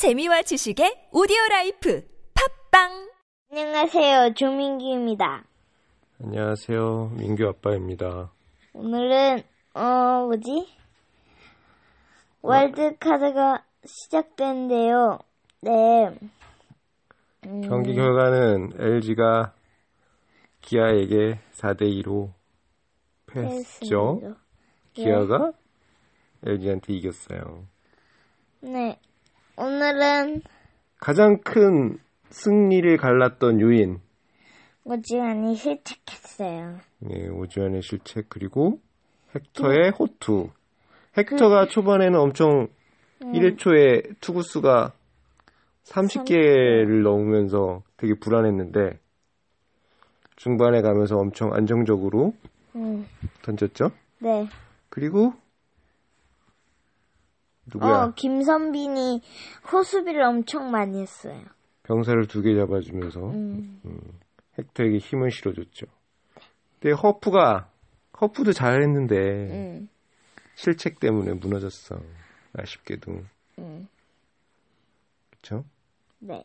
재미와 지식의 오디오 라이프 팟빵 안녕하세요. 조민기입니다. 안녕하세요. 민규 아빠입니다. 오늘은 어 뭐지? 와일드카드가 시작된대요. 네. 음, 경기 결과는 LG가 기아에게 4대 2로 패했죠. 패했습니다. 기아가 LG한테 이겼어요. 네. 오늘은 가장 큰 승리를 갈랐던 요인, 오지환이 실책했어요. 예, 오주환의 실책 그리고 헥터의 호투. 헥터가 초반에는 엄청 1회 초에 투구수가 30개를 넣으면서 되게 불안했는데 중반에 가면서 엄청 안정적으로 음, 던졌죠. 네. 그리고 누구야? 어, 김선빈이 호수비를 엄청 많이 했어요. 병사를 두 개 잡아주면서 음, 헥터에게 힘을 실어줬죠. 근데 허프가 허프도 잘했는데 음, 실책 때문에 무너졌어. 아쉽게도 음, 그렇죠? 네.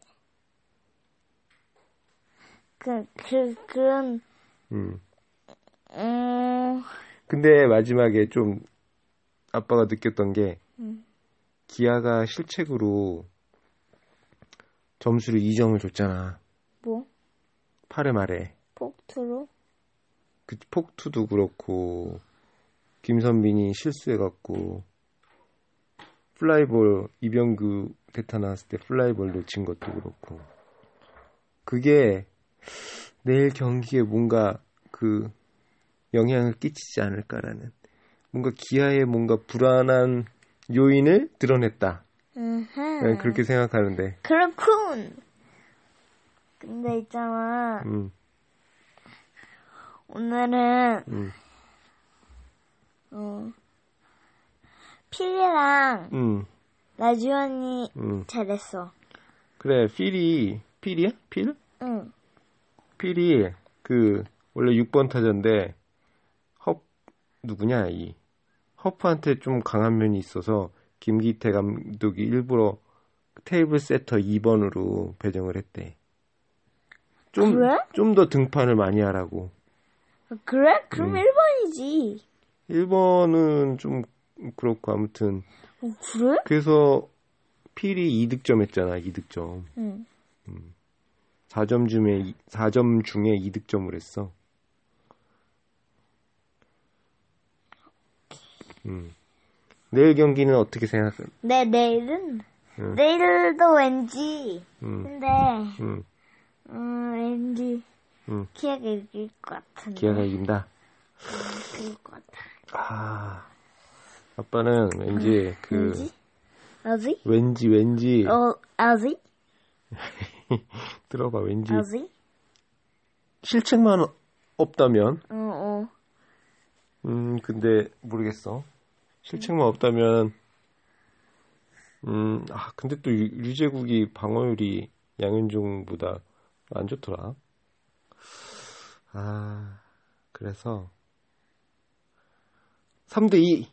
그, 그, 그런, 음. 음, 근데 마지막에 좀 아빠가 느꼈던 게 음. 기아가 실책으로 점수를 2점을 줬잖아. 뭐? 8회 말에. 폭투로? 그 폭투도 그렇고 김선빈이 실수해갖고 플라이볼 이병규 대타 나왔을 때 플라이볼 놓친 것도 그렇고 그게 내일 경기에 뭔가 그 영향을 끼치지 않을까라는 뭔가 기아의 뭔가 불안한 요인을 드러냈다. 난 그렇게 생각하는데 그렇군. 근데 있잖아. 음, 오늘은, 음, 어, 필이랑 음, 나주원이 음. 잘했어. 그래 필이 필이야 필? 응. 필이 그 원래 6번 타자인데 헙 누구냐 이 허프한테 좀 강한 면이 있어서 김기태 감독이 일부러 테이블 세터 2번으로 배정을 했대. 좀 그래? 좀 더 등판을 많이 하라고. 그래? 그럼 음. 1번이지. 1번은 좀 그렇고 아무튼 어, 그래? 그래서 필이 2득점 했잖아. 2득점. 응. 4점 중에 4점 중에 2득점을 했어. 음. 내일 경기는 어떻게 생각해? 네, 내일은, 응. 내일도 왠지, 음. 근데, 음. 음, 왠지, 음. 기아가 이길 것 같은데. 기아가 이긴다. 이길 것 같아. 아. 아빠는 왠지 그 왠지? 아지? 왠지 왠지 어, 아지? 들어봐. 왠지 아지? 실책만 없다면 어, 어. 음, 근데 모르겠어. 실책만 없다면 음, 아, 근데 또 유- 유재국이 방어율이 양현종보다 안 좋더라. 아, 그래서 3대 2.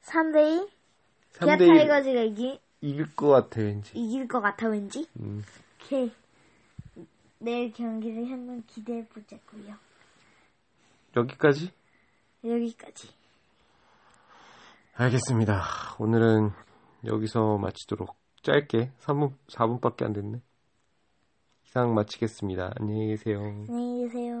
3대2? 기아 3대 1 타이거즈가 이기, 이길 것 같아, 왠지. 이길 것 같아, 왠지? 음, 오케이. 내일 경기를 한번 기대해 보자고요. 여기까지? 여기까지. 알겠습니다. 오늘은 여기서 마치도록 짧게 3분, 4분밖에 안 됐네. 이상 마치겠습니다. 안녕히 계세요. 안녕히 계세요.